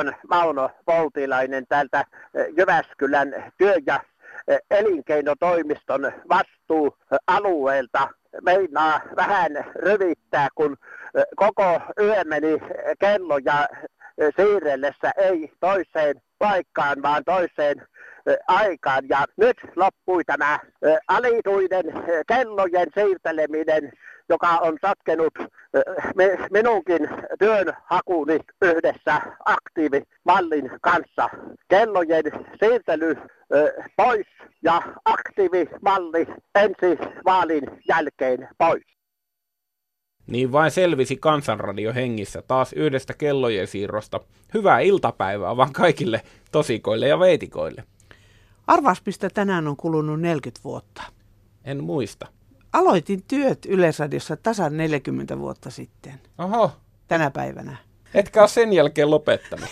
on Mauno Voltilainen täältä Jyväskylän työ- ja elinkeinotoimiston vastuualueelta. Meinaa vähän ryvittää, kun koko yö meni kelloja siirrellessä ei toiseen paikkaan, vaan toiseen aikaan. Ja nyt loppui tämä alituinen kellojen siirteleminen, joka on satkenut minunkin työnhakuni yhdessä aktiivimallin kanssa. Kellojen siirtely pois ja aktiivimalli ensi vaalin jälkeen pois. Niin vain selvisi Kansanradio hengissä taas yhdestä kellojen siirrosta. Hyvää iltapäivää vaan kaikille tosikoille ja veitikoille. Arvas, mistä tänään on kulunut 40 vuotta. En muista. Aloitin työt Yleisradiossa tasan 40 vuotta sitten. Oho. Tänä päivänä. Etkä ole sen jälkeen lopettanut.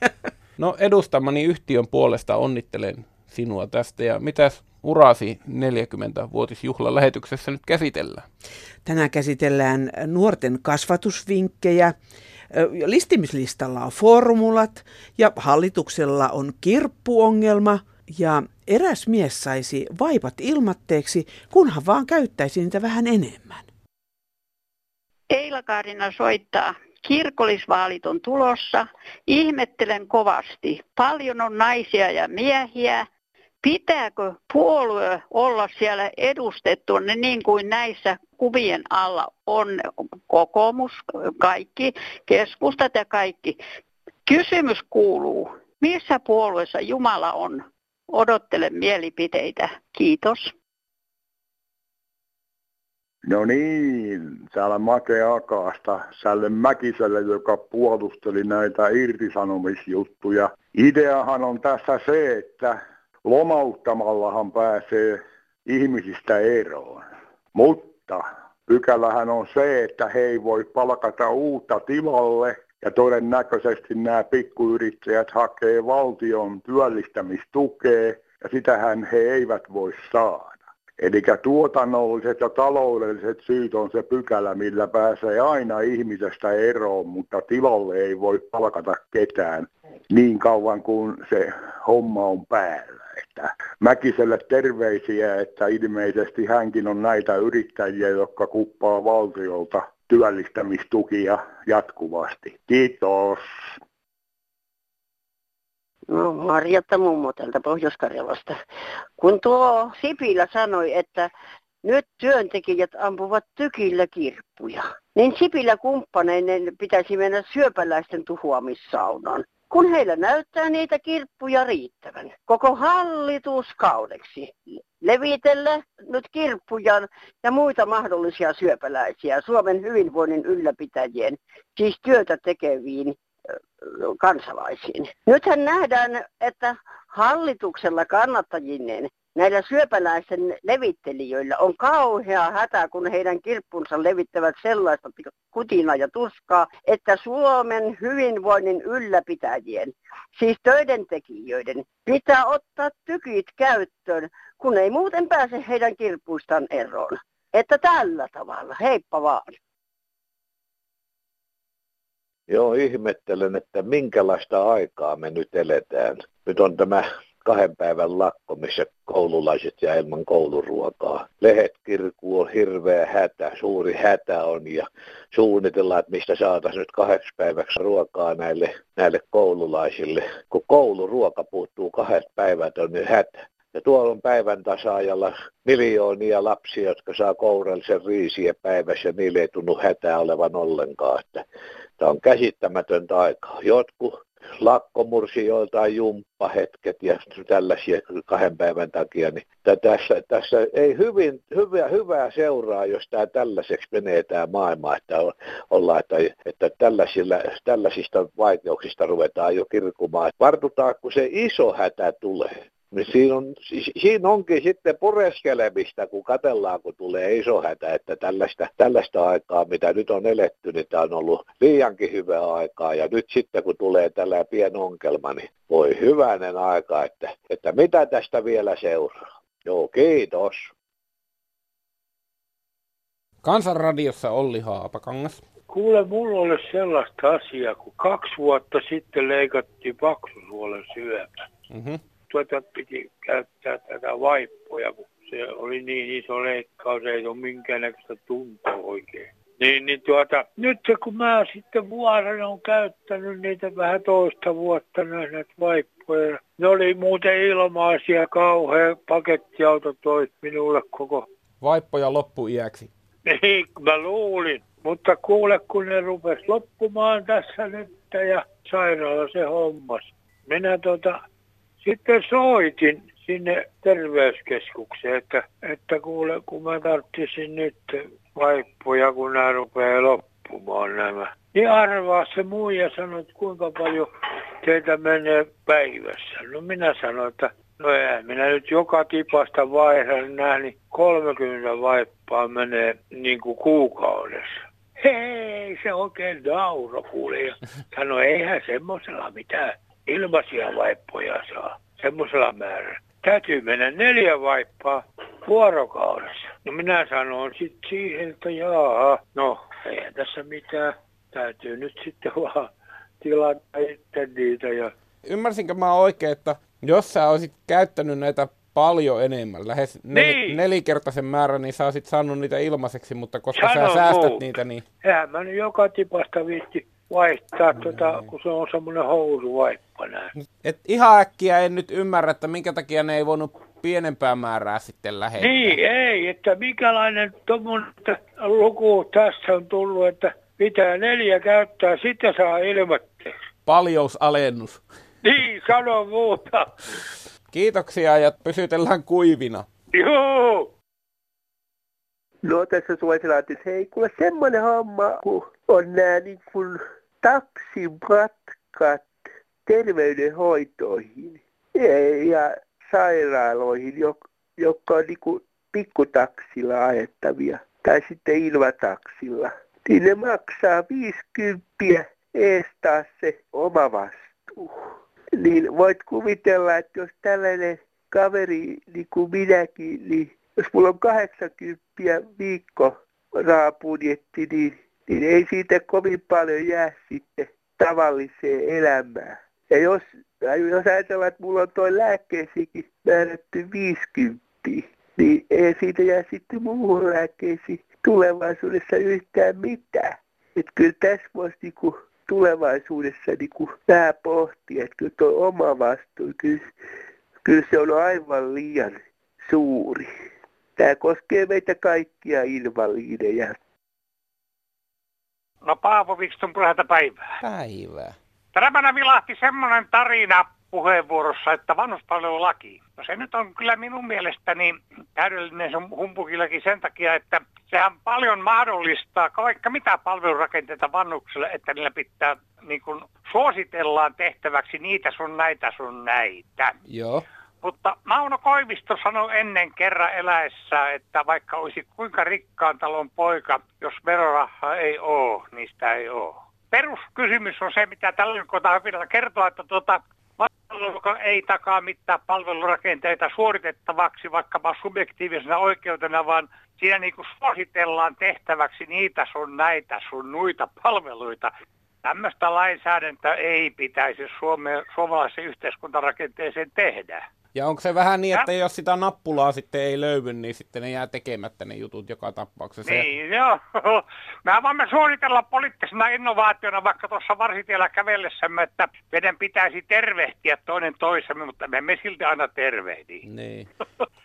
No edustamani yhtiön puolesta onnittelen sinua tästä ja mitäs urasi 40-vuotisjuhlan lähetyksessä nyt käsitellään? Tänään käsitellään nuorten kasvatusvinkkejä. Listimislistalla on formulat ja hallituksella on kirppuongelma ja eräs mies saisi vaipat ilmatteeksi, kunhan vaan käyttäisi niitä vähän enemmän. Eila Kaarina soittaa. Kirkollisvaalit on tulossa. Ihmettelen kovasti. Paljon on naisia ja miehiä pitääkö puolue olla siellä edustettu niin kuin näissä kuvien alla on kokoomus, kaikki, keskustat ja kaikki. Kysymys kuuluu, missä puolueessa Jumala on? Odottelen mielipiteitä. Kiitos. No niin, täällä Make Akaasta, Sälle Mäkiselle, joka puolusteli näitä irtisanomisjuttuja. Ideahan on tässä se, että Lomauttamallahan pääsee ihmisistä eroon. Mutta pykälähän on se, että he ei voi palkata uutta tilalle ja todennäköisesti nämä pikkuyrittäjät hakee valtion työllistämistukea ja sitähän he eivät voi saada. Eli tuotannolliset ja taloudelliset syyt on se pykälä, millä pääsee aina ihmisestä eroon, mutta tilalle ei voi palkata ketään niin kauan kuin se homma on päällä että Mäkiselle terveisiä, että ilmeisesti hänkin on näitä yrittäjiä, jotka kuppaa valtiolta työllistämistukia jatkuvasti. Kiitos. No Marjatta mummo täältä Pohjois-Karjalasta. Kun tuo Sipilä sanoi, että nyt työntekijät ampuvat tykillä kirppuja, niin Sipilä kumppaneinen pitäisi mennä syöpäläisten tuhoamissaunaan kun heillä näyttää niitä kirppuja riittävän koko hallituskaudeksi. Levitellä nyt kirppuja ja muita mahdollisia syöpäläisiä Suomen hyvinvoinnin ylläpitäjien, siis työtä tekeviin kansalaisiin. Nythän nähdään, että hallituksella kannattajineen näillä syöpäläisten levittelijöillä on kauhea hätä, kun heidän kirppunsa levittävät sellaista kutina ja tuskaa, että Suomen hyvinvoinnin ylläpitäjien, siis töiden tekijöiden, pitää ottaa tykit käyttöön, kun ei muuten pääse heidän kirppuistaan eroon. Että tällä tavalla, heippa vaan. Joo, ihmettelen, että minkälaista aikaa me nyt eletään. Nyt on tämä kahden päivän lakko, missä koululaiset ja ilman kouluruokaa. Lehet kirkuu on hirveä hätä, suuri hätä on ja suunnitellaan, että mistä saataisiin nyt kahdeksi päiväksi ruokaa näille, näille koululaisille. Kun kouluruoka puuttuu kahdet päivät, on nyt hätä. Ja tuolla on päivän tasaajalla miljoonia lapsia, jotka saa kourallisen riisiä päivässä niille ei tunnu hätää olevan ollenkaan. Että tämä on käsittämätöntä aikaa. Jotkut lakkomursi joiltain jumppahetket ja tällaisia kahden päivän takia, niin tässä, tässä ei hyvin, hyvää, hyvää seuraa, jos tämä tällaiseksi menee tämä maailma, että ollaan, että, että tällaisilla, tällaisista vaikeuksista ruvetaan jo kirkumaan. Vartutaan, kun se iso hätä tulee. Niin siinä, on, siinä onkin sitten pureskelemistä, kun katellaan, kun tulee iso hätä, että tällaista, tällaista aikaa, mitä nyt on eletty, niin tämä on ollut liiankin hyvää aikaa. Ja nyt sitten, kun tulee tällä pien onkelma, niin voi hyvänen aika, että, että mitä tästä vielä seuraa. Joo, kiitos. Kansanradiossa Olli Haapakangas. Kuule, mulla oli sellaista asiaa, kun kaksi vuotta sitten leikattiin paksusuolen syöpä. Mm-hmm. Tuota piti käyttää tätä vaippoja, kun se oli niin iso leikkaus, ei ole minkäännäköistä tuntoa oikein. Niin, niin tuota, nyt kun mä sitten vuoden on käyttänyt niitä vähän toista vuotta näitä vaippoja. Ne oli muuten ilmaisia, kauhean pakettiauto toi minulle koko... Vaippoja loppuiäksi. Niin, mä luulin. Mutta kuule, kun ne rupes loppumaan tässä nyt ja sairaala se hommas. Minä tota, sitten soitin sinne terveyskeskukseen, että, että kuule, kun mä tarttisin nyt vaippuja, kun nämä rupeaa loppumaan nämä. Niin arvaa se muija sanoi, että kuinka paljon teitä menee päivässä. No minä sanoin, että no ei, minä nyt joka tipasta vaihdan nää, niin 30 vaippaa menee niin kuin kuukaudessa. Hei, se oikein nauro kuule. Ja sanoi, eihän semmoisella mitään ilmaisia vaippoja saa, semmoisella määrällä. Täytyy mennä neljä vaippaa vuorokaudessa. No minä sanon sitten siihen, että jaa, no ei tässä mitään. Täytyy nyt sitten vaan tilata itse niitä. Ja... Ymmärsinkö mä oikein, että jos sä olisit käyttänyt näitä paljon enemmän, lähes nel- Niin. nelikertaisen määrän, niin sä olisit saanut niitä ilmaiseksi, mutta koska Sano sä säästät muuta. niitä, niin Eihän mä nyt joka tipasta viitti vaihtaa, tota, kun se on semmoinen housuvaippa näin. et ihan äkkiä en nyt ymmärrä, että minkä takia ne ei voinut pienempää määrää sitten lähettää. Niin, ei, että mikälainen tuommoinen luku tässä on tullut, että pitää neljä käyttää, sitten saa ilmoitteeksi. Paljousalennus. Niin, sano muuta. Kiitoksia ja pysytellään kuivina. Joo. No tässä Suosilaatissa, hei kuule semmoinen homma, kun on nämä niin kuin taksimatkat terveydenhoitoihin ja- sairaaloihin, jo- jotka on niin kuin pikkutaksilla ajettavia tai sitten ilmataksilla. Niin ne maksaa 50 ees taas se oma vastuu. Niin voit kuvitella, että jos tällainen kaveri niin kuin minäkin, niin jos mulla on 80 viikko raapudjetti, niin, niin ei siitä kovin paljon jää sitten tavalliseen elämään. Ja jos, jos ajatellaan, että mulla on toi lääkkeisikin määrätty 50, niin ei siitä jää sitten muuhun lääkkeisiin tulevaisuudessa yhtään mitään. Että kyllä tässä voisi niinku tulevaisuudessa niinku vähän pohtia, että kyllä tuo oma vastuu, kyllä, kyllä se on aivan liian suuri. Tämä koskee meitä kaikkia invaliideja. No Paavo Vikston puheelta päivää. Päivää. Tänä vilahti semmoinen tarina puheenvuorossa, että vanhuspalvelulaki. No se nyt on kyllä minun mielestäni täydellinen se humpukillakin sen takia, että sehän paljon mahdollistaa vaikka mitä palvelurakenteita vanhuksille, että niillä pitää niin kuin suositellaan tehtäväksi niitä sun näitä sun näitä. Joo. Mutta Mauno Koivisto sanoi ennen kerran eläessä, että vaikka olisi kuinka rikkaan talon poika, jos verorahaa ei ole, sitä ei ole. Peruskysymys on se, mitä tällainen kohtaa vielä kertoa, että tuota, palveluluka ei takaa mitään palvelurakenteita suoritettavaksi vaikkapa subjektiivisena oikeutena, vaan siinä niin kuin suositellaan tehtäväksi niitä sun näitä sun nuita palveluita. Tämmöistä lainsäädäntöä ei pitäisi Suome, suomalaisen yhteiskuntarakenteeseen tehdä. Ja onko se vähän niin, että jos sitä nappulaa sitten ei löydy, niin sitten ne jää tekemättä ne jutut joka tapauksessa? Niin, joo. Me voimme suunnitella poliittisena innovaationa vaikka tuossa varsitiellä kävellessämme, että meidän pitäisi tervehtiä toinen toisemme, mutta me emme silti aina tervehdi. Niin.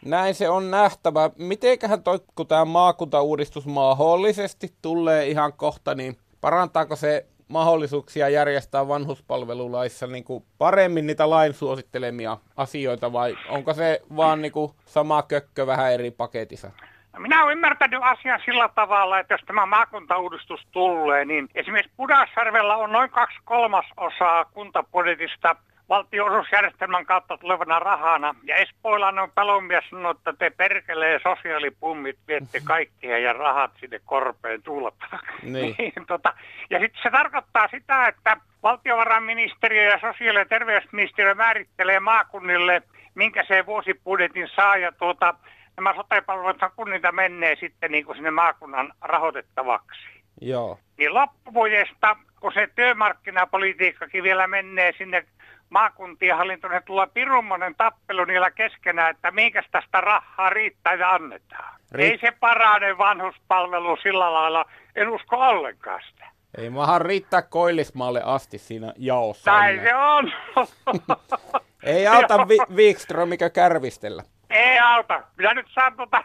Näin se on nähtävä. Mitenköhän toi, kun tämä maakuntauudistus mahdollisesti tulee ihan kohta, niin parantaako se mahdollisuuksia järjestää vanhuspalvelulaissa niin kuin paremmin niitä lain suosittelemia asioita vai onko se vaan niin kuin sama kökkö vähän eri paketissa? No Minä olen ymmärtänyt asian sillä tavalla, että jos tämä maakuntauudistus tulee, niin esimerkiksi Pudasjärvellä on noin kaksi kolmasosaa kuntabudjetista valtionosuusjärjestelmän kautta tulevana rahana. Ja Espoilainen on palomies sanonut, että te perkelee sosiaalipummit, viette kaikkia ja rahat sinne korpeen tulpa. Niin. niin, tota, ja sitten se tarkoittaa sitä, että valtiovarainministeriö ja sosiaali- ja terveysministeriö määrittelee maakunnille, minkä se vuosibudjetin saa ja tuota, nämä sote-palvelut kun niitä menee sitten niin kuin sinne maakunnan rahoitettavaksi. Joo. Niin loppuvuodesta, kun se työmarkkinapolitiikkakin vielä menee sinne maakuntien hallintoon, niin tulee pirummonen tappelu niillä keskenään, että minkäs tästä rahaa riittää ja annetaan. Riitt- Ei se parane vanhuspalvelu sillä lailla, en usko ollenkaan sitä. Ei maahan riittää Koillismaalle asti siinä jaossa. Näin se on. Ei auta vi- Wikströmikö kärvistellä. Ei auta. Minä nyt saan tota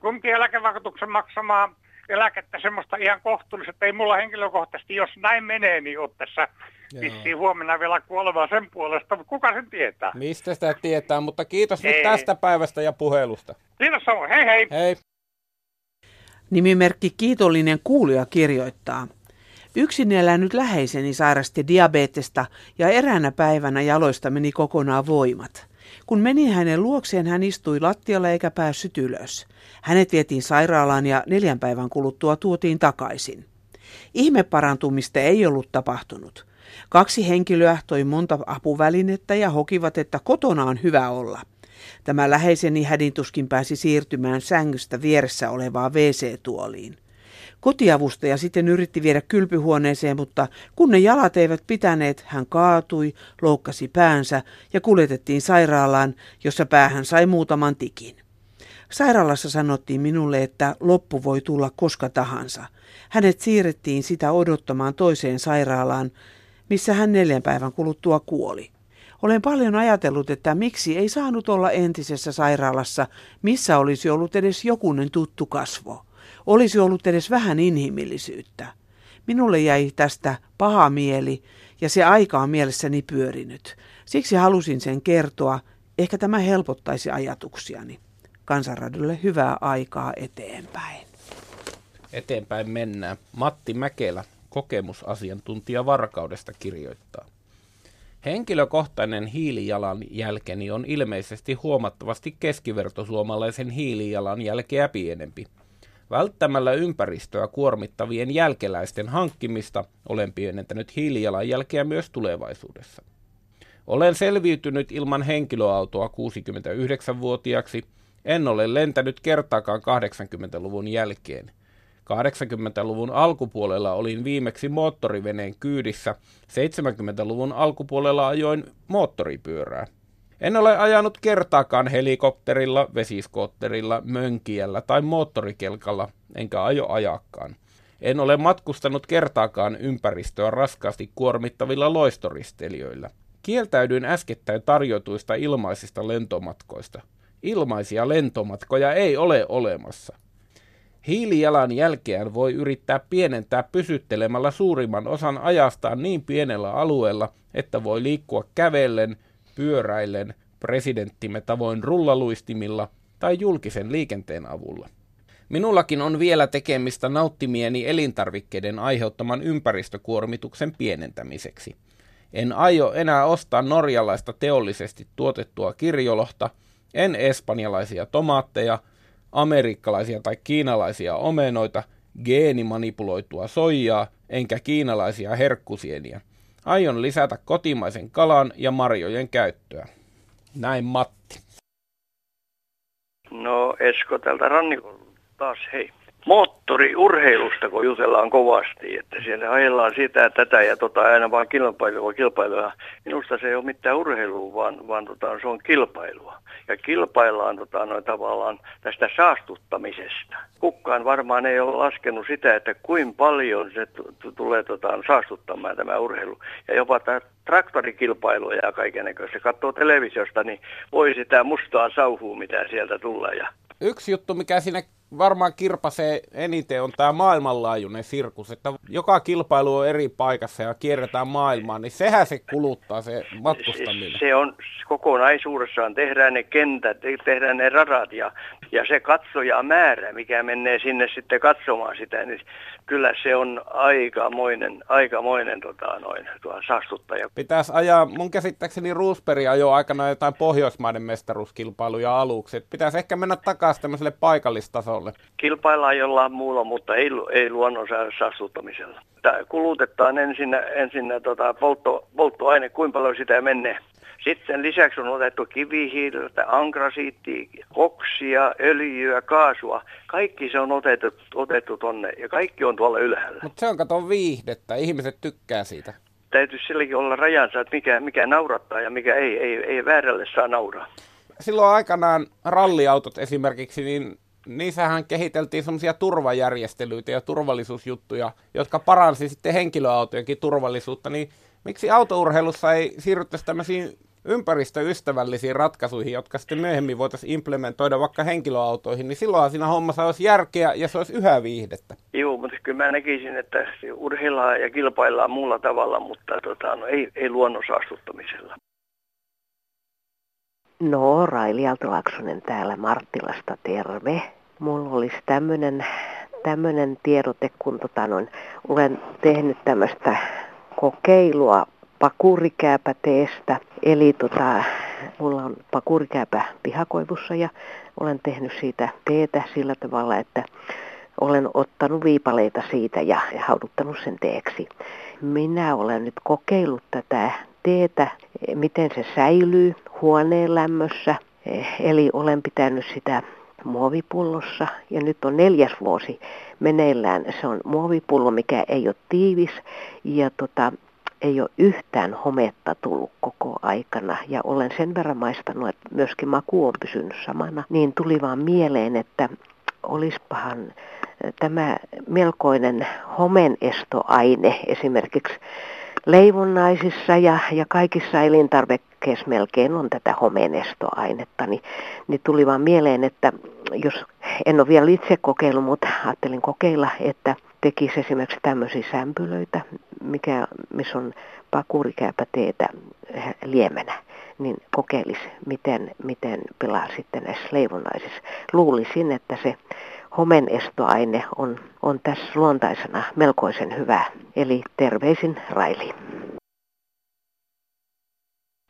kuntien eläkevakuutuksen maksamaan eläkettä semmoista ihan kohtuullista, että ei mulla henkilökohtaisesti, jos näin menee, niin ole tässä. Vissiin huomenna vielä kuolevaa sen puolesta, mutta kuka sen tietää? Mistä sitä tietää, mutta kiitos nyt Ei. tästä päivästä ja puhelusta. Kiitos samoin, hei hei! Hei. Nimimerkki Kiitollinen kuulija kirjoittaa. Yksin elänyt läheiseni sairasti diabetesta ja eräänä päivänä jaloista meni kokonaan voimat. Kun menin hänen luokseen, hän istui lattialla eikä päässyt ylös. Hänet vietiin sairaalaan ja neljän päivän kuluttua tuotiin takaisin. Ihmeparantumista ei ollut tapahtunut. Kaksi henkilöä toi monta apuvälinettä ja hokivat, että kotona on hyvä olla. Tämä läheiseni hädintuskin pääsi siirtymään sängystä vieressä olevaan WC-tuoliin. Kotiavustaja sitten yritti viedä kylpyhuoneeseen, mutta kun ne jalat eivät pitäneet, hän kaatui, loukkasi päänsä ja kuljetettiin sairaalaan, jossa päähän sai muutaman tikin. Sairaalassa sanottiin minulle, että loppu voi tulla koska tahansa. Hänet siirrettiin sitä odottamaan toiseen sairaalaan, missä hän neljän päivän kuluttua kuoli. Olen paljon ajatellut, että miksi ei saanut olla entisessä sairaalassa, missä olisi ollut edes jokunen tuttu kasvo. Olisi ollut edes vähän inhimillisyyttä. Minulle jäi tästä paha mieli ja se aika on mielessäni pyörinyt. Siksi halusin sen kertoa. Ehkä tämä helpottaisi ajatuksiani. Kansanradulle hyvää aikaa eteenpäin. Eteenpäin mennään. Matti Mäkelä, kokemusasiantuntija Varkaudesta kirjoittaa. Henkilökohtainen hiilijalanjälkeni on ilmeisesti huomattavasti keskivertosuomalaisen hiilijalanjälkeä pienempi. Välttämällä ympäristöä kuormittavien jälkeläisten hankkimista olen pienentänyt hiilijalanjälkeä myös tulevaisuudessa. Olen selviytynyt ilman henkilöautoa 69-vuotiaaksi. En ole lentänyt kertaakaan 80-luvun jälkeen. 80-luvun alkupuolella olin viimeksi moottoriveneen kyydissä, 70-luvun alkupuolella ajoin moottoripyörää. En ole ajanut kertaakaan helikopterilla, vesiskootterilla, mönkijällä tai moottorikelkalla, enkä ajo ajakkaan. En ole matkustanut kertaakaan ympäristöä raskaasti kuormittavilla loistoristelijöillä. Kieltäydyin äskettäin tarjotuista ilmaisista lentomatkoista. Ilmaisia lentomatkoja ei ole olemassa. Hiilijalan jälkeään voi yrittää pienentää pysyttelemällä suurimman osan ajastaan niin pienellä alueella, että voi liikkua kävellen, pyöräillen, presidenttimme tavoin rullaluistimilla tai julkisen liikenteen avulla. Minullakin on vielä tekemistä nauttimieni elintarvikkeiden aiheuttaman ympäristökuormituksen pienentämiseksi. En aio enää ostaa norjalaista teollisesti tuotettua kirjolohta, en espanjalaisia tomaatteja, amerikkalaisia tai kiinalaisia omenoita, geenimanipuloitua soijaa enkä kiinalaisia herkkusieniä. Aion lisätä kotimaisen kalan ja marjojen käyttöä. Näin Matti. No Esko tältä rannikolta taas hei. Moottoriurheilusta, kun jutellaan kovasti, että siellä ajellaan sitä ja tätä ja tota, aina vaan kilpailua, kilpailua. Minusta se ei ole mitään urheilua, vaan, vaan tota, se on kilpailua. Ja kilpaillaan tota, noin tavallaan tästä saastuttamisesta. Kukaan varmaan ei ole laskenut sitä, että kuinka paljon se t- tulee tota, saastuttamaan tämä urheilu. Ja jopa tämä traktorikilpailu ja kaiken näköistä. Katsoo televisiosta, niin voi sitä mustaa sauhua, mitä sieltä tulee. Ja Yksi juttu, mikä siinä varmaan kirpasee eniten, on tämä maailmanlaajuinen sirkus, että joka kilpailu on eri paikassa ja kierretään maailmaa, niin sehän se kuluttaa se matkustaminen. Se on kokonaisuudessaan, tehdään ne kentät, tehdään ne radat ja, ja se katsoja määrä, mikä menee sinne sitten katsomaan sitä, niin kyllä se on aikamoinen, aikamoinen tota, noin, tuo saastuttaja. Pitäisi ajaa, mun käsittääkseni Roosberg ajoi aikana jotain Pohjoismaiden mestaruuskilpailuja aluksi. Et pitäisi ehkä mennä takaisin tämmöiselle paikallistasolle. Kilpaillaan jollain muulla, mutta ei, ei luonnon sa- saastuttamisella. Tää kulutetaan ensin, ensin tota poltto, polttoaine, kuinka paljon sitä menee Sitten lisäksi on otettu kivihiiltä, ankrasiittia, koksia, öljyä, kaasua. Kaikki se on otettu, otettu tonne ja kaikki on tuolla ylhäällä. Mutta se on kato viihdettä, ihmiset tykkää siitä. Täytyy silläkin olla rajansa, että mikä, mikä naurattaa ja mikä ei, ei, ei väärälle saa nauraa. Silloin aikanaan ralliautot esimerkiksi, niin niissähän kehiteltiin semmoisia turvajärjestelyitä ja turvallisuusjuttuja, jotka paransi sitten henkilöautojenkin turvallisuutta, niin miksi autourheilussa ei siirryttäisi tämmöisiin ympäristöystävällisiin ratkaisuihin, jotka sitten myöhemmin voitaisiin implementoida vaikka henkilöautoihin, niin silloinhan siinä hommassa olisi järkeä ja se olisi yhä viihdettä. Joo, mutta kyllä mä näkisin, että urheillaan ja kilpaillaan muulla tavalla, mutta tota, no, ei, ei luonnon saastuttamisella. No, Raili Aalto-Laaksonen täällä Marttilasta, terve. Mulla olisi tämmöinen tämmönen tiedote, kun tota noin, olen tehnyt tämmöistä kokeilua pakurikääpäteestä. Eli tota, mulla on pakurikääpä pihakoivussa ja olen tehnyt siitä teetä sillä tavalla, että olen ottanut viipaleita siitä ja, hauduttanut sen teeksi. Minä olen nyt kokeillut tätä teetä, miten se säilyy huoneen lämmössä. Eli olen pitänyt sitä muovipullossa ja nyt on neljäs vuosi meneillään. Se on muovipullo, mikä ei ole tiivis ja tota, ei ole yhtään hometta tullut koko aikana. Ja olen sen verran maistanut, että myöskin maku on pysynyt samana, niin tuli vaan mieleen, että olispahan tämä melkoinen homenestoaine esimerkiksi leivonnaisissa ja, ja kaikissa elintarvikkeissa melkein on tätä homenestoainetta, niin, niin tuli vaan mieleen, että jos en ole vielä itse kokeillut, mutta ajattelin kokeilla, että tekisi esimerkiksi tämmöisiä sämpylöitä, mikä, missä on pakurikääpäteetä liemenä, niin kokeilisi, miten, miten pelaa sitten näissä leivonnaisissa. Luulisin, että se homenestoaine on, on tässä luontaisena melkoisen hyvä. Eli terveisin Raili.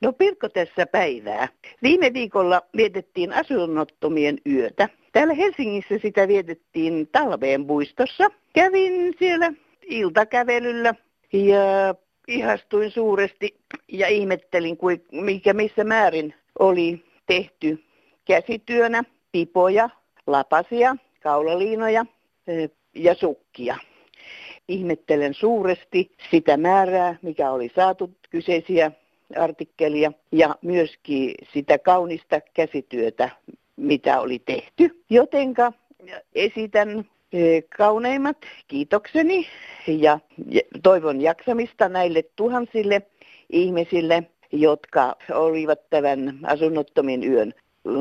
No Pirkko tässä päivää. Viime viikolla vietettiin asunnottomien yötä. Täällä Helsingissä sitä vietettiin talveen puistossa. Kävin siellä iltakävelyllä ja ihastuin suuresti ja ihmettelin, mikä missä määrin oli tehty käsityönä pipoja, lapasia, kaulaliinoja ja sukkia. Ihmettelen suuresti sitä määrää, mikä oli saatu kyseisiä artikkelia ja myöskin sitä kaunista käsityötä, mitä oli tehty. Jotenka esitän e, kauneimmat kiitokseni ja toivon jaksamista näille tuhansille ihmisille, jotka olivat tämän asunnottomien yön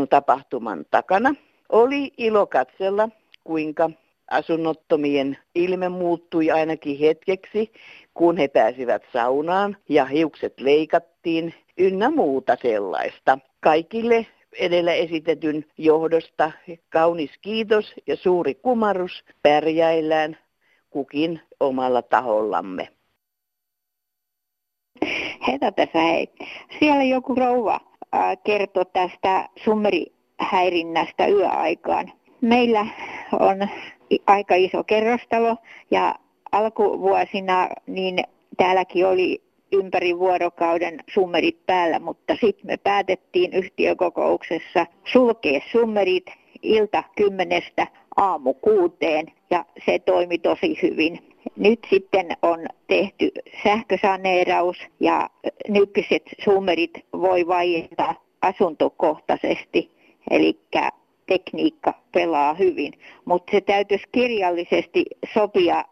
tapahtuman takana. Oli ilo katsella, kuinka asunnottomien ilme muuttui ainakin hetkeksi, kun he pääsivät saunaan ja hiukset leikattiin ynnä muuta sellaista. Kaikille edellä esitetyn johdosta kaunis kiitos ja suuri kumarus pärjäillään kukin omalla tahollamme. Heitä tässä hei. Siellä joku rouva kertoi tästä summerihäirinnästä yöaikaan. Meillä on aika iso kerrostalo ja alkuvuosina niin täälläkin oli ympäri vuorokauden summerit päällä, mutta sitten me päätettiin yhtiökokouksessa sulkea summerit ilta kymmenestä aamu kuuteen ja se toimi tosi hyvin. Nyt sitten on tehty sähkösaneeraus ja nykyiset summerit voi vaieta asuntokohtaisesti, eli tekniikka pelaa hyvin, mutta se täytyisi kirjallisesti sopia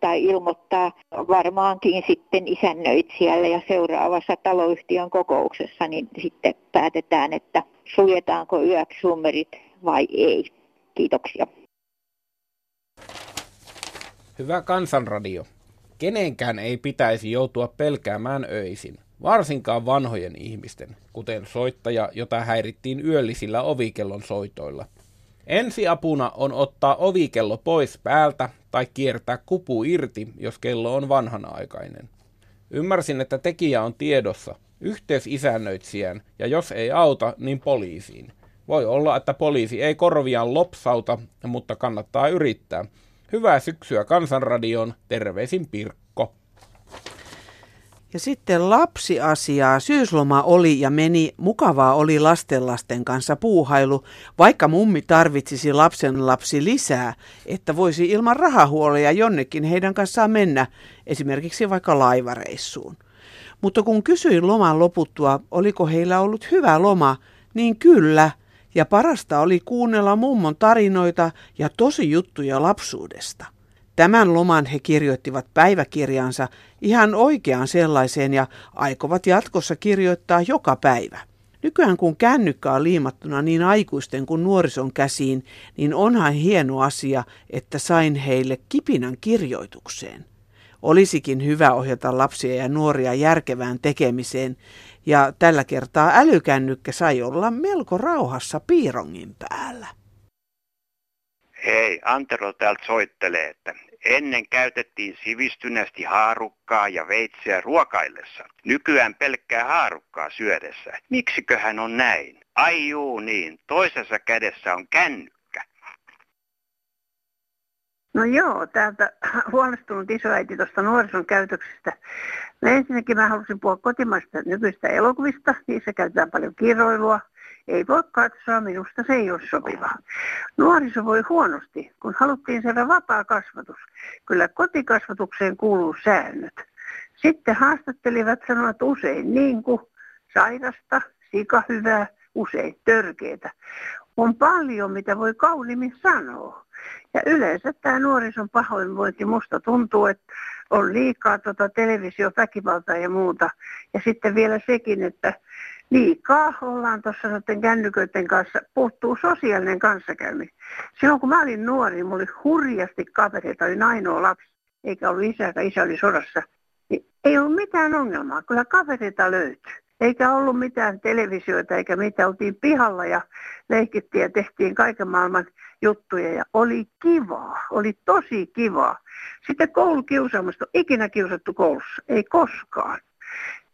tai ilmoittaa varmaankin sitten isännöitsijälle ja seuraavassa taloyhtiön kokouksessa, niin sitten päätetään, että suljetaanko yöksi vai ei. Kiitoksia. Hyvä kansanradio. Kenenkään ei pitäisi joutua pelkäämään öisin varsinkaan vanhojen ihmisten, kuten soittaja, jota häirittiin yöllisillä ovikellon soitoilla. Ensiapuna on ottaa ovikello pois päältä tai kiertää kupu irti, jos kello on vanhanaikainen. Ymmärsin, että tekijä on tiedossa, yhteys isännöitsijän, ja jos ei auta, niin poliisiin. Voi olla, että poliisi ei korviaan lopsauta, mutta kannattaa yrittää. Hyvää syksyä Kansanradioon, terveisin Pirkko. Ja sitten lapsiasiaa. Syysloma oli ja meni. Mukavaa oli lastenlasten kanssa puuhailu, vaikka mummi tarvitsisi lapsen lapsi lisää, että voisi ilman rahahuoleja jonnekin heidän kanssaan mennä, esimerkiksi vaikka laivareissuun. Mutta kun kysyin loman loputtua, oliko heillä ollut hyvä loma, niin kyllä. Ja parasta oli kuunnella mummon tarinoita ja tosi juttuja lapsuudesta. Tämän loman he kirjoittivat päiväkirjansa ihan oikeaan sellaiseen ja aikovat jatkossa kirjoittaa joka päivä. Nykyään kun kännykkä on liimattuna niin aikuisten kuin nuorison käsiin, niin onhan hieno asia, että sain heille kipinän kirjoitukseen. Olisikin hyvä ohjata lapsia ja nuoria järkevään tekemiseen, ja tällä kertaa älykännykkä sai olla melko rauhassa piirongin päällä. Hei, Antero täältä soittelee, että ennen käytettiin sivistyneesti haarukkaa ja veitsiä ruokaillessa. Nykyään pelkkää haarukkaa syödessä. Miksiköhän on näin? Ai juu niin, toisessa kädessä on kännykkä. No joo, täältä huolestunut isoäiti tuosta nuorison käytöksestä. No ensinnäkin mä halusin puhua kotimaista nykyistä elokuvista. Niissä käytetään paljon kiroilua. Ei voi katsoa, minusta se ei ole sopivaa. Nuoriso voi huonosti, kun haluttiin saada vapaa kasvatus. Kyllä kotikasvatukseen kuuluu säännöt. Sitten haastattelivat sanovat usein niin kuin sairasta, sikahyvää, usein törkeitä. On paljon, mitä voi kauniimmin sanoa. Ja yleensä tämä nuorison pahoinvointi musta tuntuu, että on liikaa tuota televisioväkivaltaa ja muuta. Ja sitten vielä sekin, että liikaa ollaan tuossa noiden kännyköiden kanssa, puuttuu sosiaalinen kanssakäyminen. Silloin kun mä olin nuori, mulla oli hurjasti kavereita, olin ainoa lapsi, eikä ollut isä, isä oli sodassa. Niin ei ollut mitään ongelmaa, kyllä kavereita löytyi. Eikä ollut mitään televisioita eikä mitään. Oltiin pihalla ja leikittiin ja tehtiin kaiken maailman juttuja ja oli kivaa, oli tosi kivaa. Sitten koulukiusaamista on ikinä kiusattu koulussa, ei koskaan.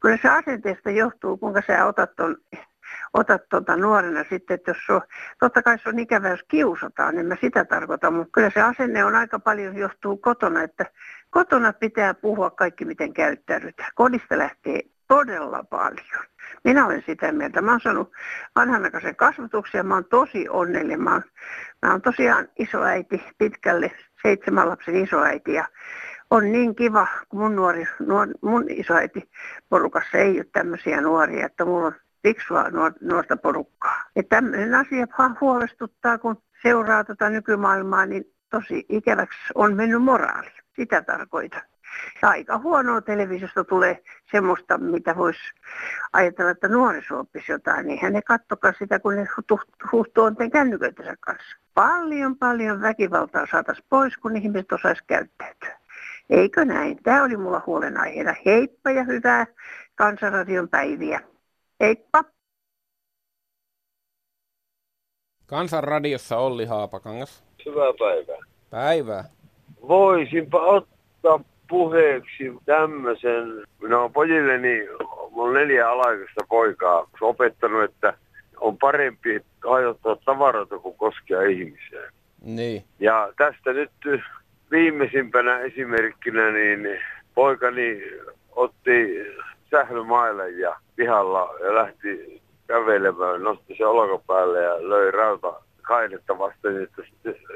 Kyllä se asenteesta johtuu, kuinka sä otat ton, otat tuota nuorena sitten, että jos on, totta kai se on ikävä, jos kiusataan, niin mä sitä tarkoitan, mutta kyllä se asenne on aika paljon johtuu kotona, että kotona pitää puhua kaikki, miten käyttäydytään. Kodista lähtee todella paljon. Minä olen sitä mieltä. Mä oon saanut vanhanaikaisen kasvatuksen ja mä oon tosi onnellinen. Mä oon, mä oon tosiaan isoäiti pitkälle, seitsemän lapsen isoäiti ja on niin kiva, kun mun, nuori, nuor, mun isoäiti porukassa ei ole tämmöisiä nuoria, että mulla on fiksua nuor, nuorta porukkaa. Ja tämmöinen asia huolestuttaa, kun seuraa tätä tota nykymaailmaa, niin tosi ikäväksi on mennyt moraali. Sitä tarkoitan. Ja aika huonoa televisiosta tulee semmoista, mitä voisi ajatella, että nuoriso oppisi jotain. Niin ne kattokaa sitä, kun ne huhtuu onten kännyköitensä kanssa. Paljon, paljon väkivaltaa saataisiin pois, kun ihmiset osaisi käyttäytyä. Eikö näin? Tämä oli mulla huolenaiheena. Heippa ja hyvää Kansanradion päiviä. Heippa! Kansanradiossa Olli Haapakangas. Hyvää päivää. Päivää. Voisinpa ottaa puheeksi tämmöisen, no pojilleni, mulla on neljä alaikaista poikaa, opettanut, että on parempi hajottaa tavaroita kuin koskea ihmiseen. Niin. Ja tästä nyt viimeisimpänä esimerkkinä, niin poikani otti sählymaille ja pihalla ja lähti kävelemään, nosti se olkapäälle ja löi rauta kainetta vasten, että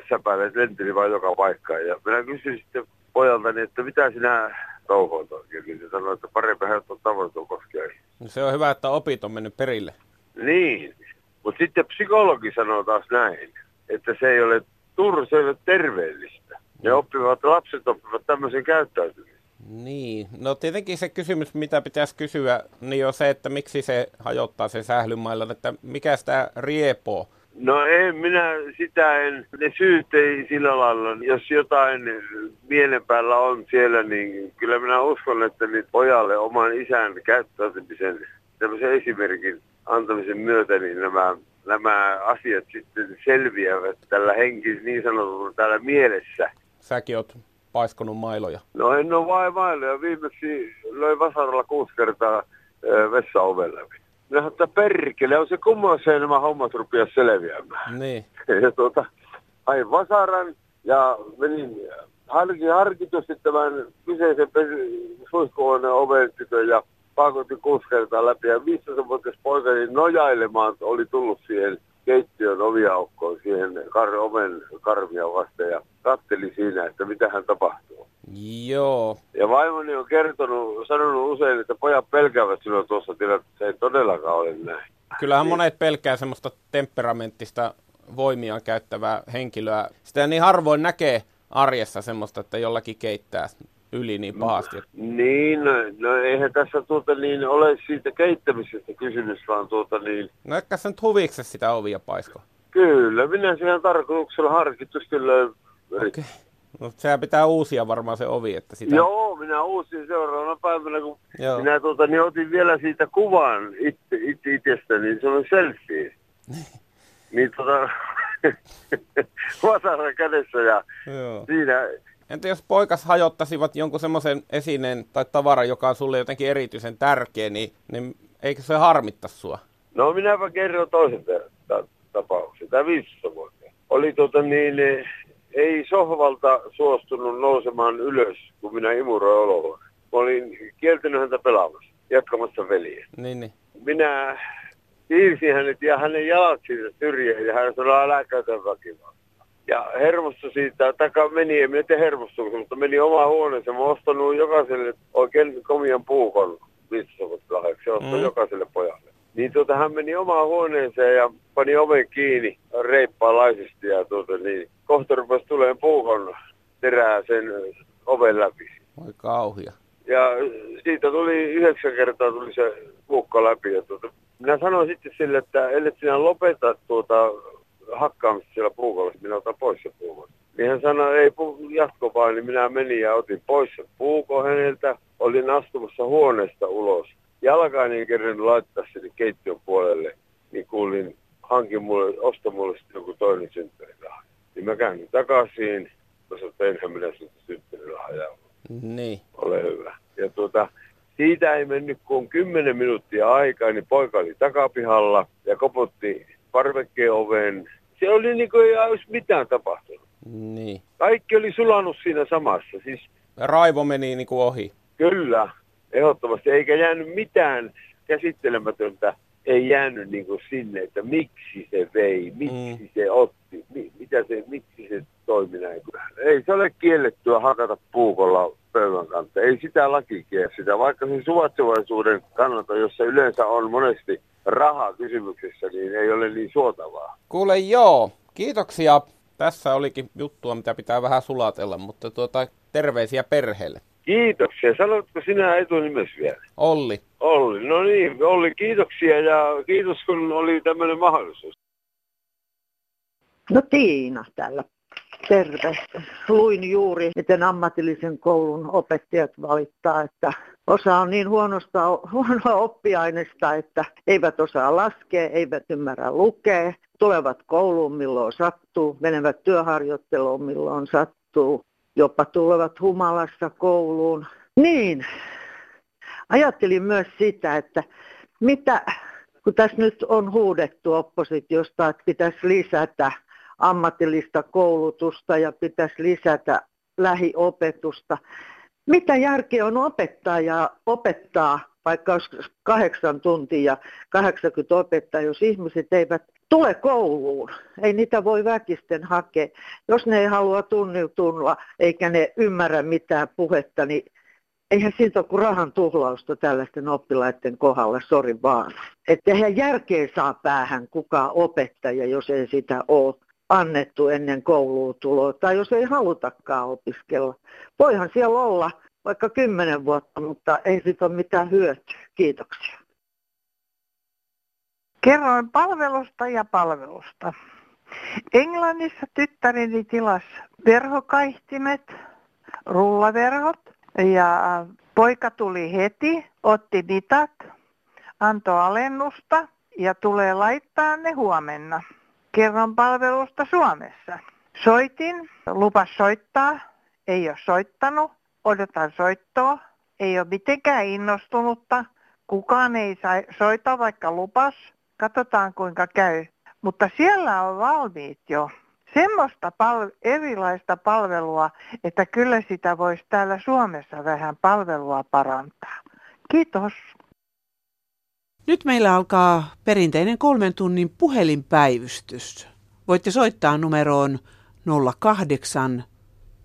säpäilet lenteli vain joka paikkaan. Ja minä kysyin sitten pojaltani, että mitä sinä touhoit oikein. Ja sanoin, että parempi hän on tavoittu koskea. No se on hyvä, että opit on mennyt perille. Niin, mutta sitten psykologi sanoo taas näin, että se ei ole, tur, se ei ole terveellistä. Ne oppivat, lapset oppivat tämmöisen käyttäytymisen. Niin, no tietenkin se kysymys, mitä pitäisi kysyä, niin on se, että miksi se hajottaa se sählymailla, että mikä sitä riepoo. No en minä sitä en, ne syyt ei sillä lailla, jos jotain mielen päällä on siellä, niin kyllä minä uskon, että niin pojalle oman isän käyttäytymisen, tämmöisen esimerkin antamisen myötä, niin nämä, nämä asiat sitten selviävät tällä henki niin sanotulla täällä mielessä. Säkin oot paiskonut mailoja. No en ole vain mailoja, viimeksi löi vasaralla kuusi kertaa vessaoven läpi. No, että perkele, on se kummoiseen nämä hommat rupia selviämään. Niin. Ja tuota, hain vasaran ja menin harki, harkitusti tämän kyseisen suihkuhuoneen oven tykön ja pakotti kuusi kertaa läpi. Ja 15-vuotias poika niin nojailemaan oli tullut siihen keittiön oviaukkoon, siihen kar, oven karmia vasten ja katteli siinä, että mitä hän tapahtuu. Joo. Ja vaimoni on kertonut, sanonut usein, että pojat pelkäävät sinua tuossa tilanteessa. Ei todellakaan ole näin. Kyllähän monet pelkää semmoista temperamenttista voimia käyttävää henkilöä. Sitä niin harvoin näkee arjessa semmoista, että jollakin keittää yli niin pahasti. No, niin, no, no eihän tässä tuota niin ole siitä keittämisestä kysymys, vaan tuota niin... No ehkä sä nyt huvikse sitä ovia paisko? Kyllä, minä siihen tarkoituksella harkitusti löin. Okay. No sehän pitää uusia varmaan se ovi, että sitä... Joo, minä uusin seuraavana päivänä, kun Joo. minä tuota, niin otin vielä siitä kuvan itse, itse itsestä, niin se oli selfie. niin tota, vasara kädessä ja Joo. siinä... Entä jos poikas hajottaisivat jonkun semmoisen esineen tai tavaran, joka on sulle jotenkin erityisen tärkeä, niin, niin eikö se harmittaa sua? No minäpä kerron toisen tapauksen. Tämä 15 vuotta. Oli tota niin, ei sohvalta suostunut nousemaan ylös, kun minä imuroin olohuoneen. Mä olin kieltänyt häntä pelaamassa, jatkamassa veliä. Niin, niin. Minä siirsin hänet ja hänen jalat siitä syrjään ja hän sanoi, älä käytä väkivaltaa. Ja hermostu siitä, taka meni, en minä hermostunut, mutta meni oma huoneeseen. Mä ostanut jokaiselle oikein komian puukon 15 lahjaksi. Se mm. jokaiselle pojalle. Niin tuota, hän meni omaan huoneeseen ja pani oven kiinni reippaalaisesti ja tuota, niin, kohta rupesi tulemaan puukon terää sen oven läpi. Oi kauhia. Ja siitä tuli yhdeksän kertaa tuli se puukko läpi. Ja tuota, minä sanoin sitten sille, että ellei sinä lopeta tuota hakkaamista siellä puukolla, minä otan pois se puukon. Niin hän sanoi, ei jatko vaan, niin minä menin ja otin pois sen puukon häneltä. Olin astumassa huoneesta ulos. Jalkaani en kerran laittaa sinne keittiön puolelle, niin kuulin, hankin mulle, osta mulle sitten joku toinen synttärilaha. Niin mä käyn takaisin, mä sanoin, että enhän minä sitten synttärilahjaa. Niin. Ole hyvä. Ja tuota, siitä ei mennyt kuin kymmenen minuuttia aikaa, niin poika oli takapihalla ja koputti parvekkeen oveen. Se oli niin kuin ei olisi mitään tapahtunut. Niin. Kaikki oli sulanut siinä samassa. Siis... Raivo meni niin kuin ohi. Kyllä, ehdottomasti. Eikä jäänyt mitään käsittelemätöntä, ei jäänyt niin kuin sinne, että miksi se vei, miksi mm. se otti, mi, mitä se, miksi se toimi näin. Ei se ole kiellettyä hakata puukolla pöydän kanssa. Ei sitä laki sitä, vaikka se suvaitsevaisuuden kannalta, jossa yleensä on monesti rahaa kysymyksessä, niin ei ole niin suotavaa. Kuule joo, kiitoksia. Tässä olikin juttua, mitä pitää vähän sulatella, mutta tuota, terveisiä perheelle. Kiitoksia. Sanotko sinä etunimes vielä? Olli. Olli. No niin, Olli, kiitoksia ja kiitos kun oli tämmöinen mahdollisuus. No Tiina täällä. Terve. Luin juuri, miten ammatillisen koulun opettajat valittaa, että osa on niin huonosta, huonoa oppiaineesta, että eivät osaa laskea, eivät ymmärrä lukea, tulevat kouluun milloin sattuu, menevät työharjoitteluun milloin sattuu, jopa tulevat humalassa kouluun. Niin, ajattelin myös sitä, että mitä, kun tässä nyt on huudettu oppositiosta, että pitäisi lisätä ammatillista koulutusta ja pitäisi lisätä lähiopetusta. Mitä järkeä on opettaa ja opettaa, vaikka kahdeksan tuntia ja 80 opettaa, jos ihmiset eivät tule kouluun. Ei niitä voi väkisten hakea. Jos ne ei halua tunniutua eikä ne ymmärrä mitään puhetta, niin eihän siitä ole kuin rahan tuhlausta tällaisten oppilaiden kohdalla, sori vaan. Että eihän järkeä saa päähän kukaan opettaja, jos ei sitä ole annettu ennen kouluun tuloa, tai jos ei halutakaan opiskella. Voihan siellä olla vaikka kymmenen vuotta, mutta ei siitä ole mitään hyötyä. Kiitoksia. Kerroin palvelusta ja palvelusta. Englannissa tyttäreni tilas verhokaihtimet, rullaverhot ja poika tuli heti, otti mitat, antoi alennusta ja tulee laittaa ne huomenna. Kerron palvelusta Suomessa. Soitin, lupas soittaa, ei ole soittanut, odotan soittoa, ei ole mitenkään innostunutta, kukaan ei soita vaikka lupas, katsotaan kuinka käy. Mutta siellä on valmiit jo semmoista pal- erilaista palvelua, että kyllä sitä voisi täällä Suomessa vähän palvelua parantaa. Kiitos. Nyt meillä alkaa perinteinen kolmen tunnin puhelinpäivystys. Voitte soittaa numeroon 08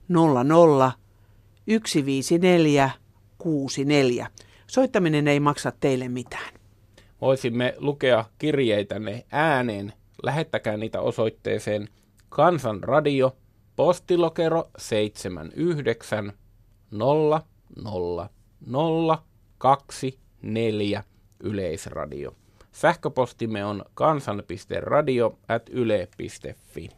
00 154 64. Soittaminen ei maksa teille mitään. Voisimme lukea kirjeitänne ääneen. Lähettäkää niitä osoitteeseen Kansanradio, postilokero 79 000 024 Yleisradio. Sähköpostimme on kansan.radio.yle.fi.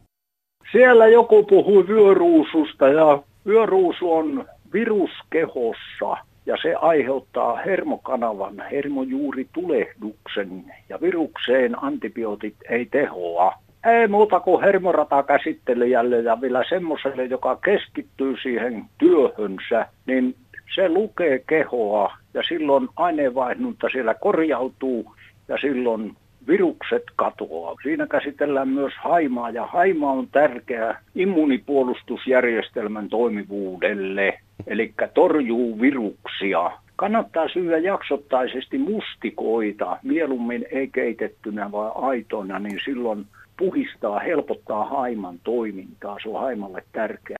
Siellä joku puhui vyöruususta ja vyöruusu on virus kehossa ja se aiheuttaa hermokanavan hermojuuritulehduksen ja virukseen antibiootit ei tehoa. Ei muuta kuin hermoratakäsittelijälle ja vielä semmoiselle, joka keskittyy siihen työhönsä, niin se lukee kehoa ja silloin aineenvaihdunta siellä korjautuu ja silloin virukset katoaa. Siinä käsitellään myös haimaa ja haima on tärkeä immunipuolustusjärjestelmän toimivuudelle, eli torjuu viruksia. Kannattaa syödä jaksottaisesti mustikoita, mieluummin ei keitettynä vaan aitona, niin silloin puhistaa, helpottaa haiman toimintaa. Se on haimalle tärkeää.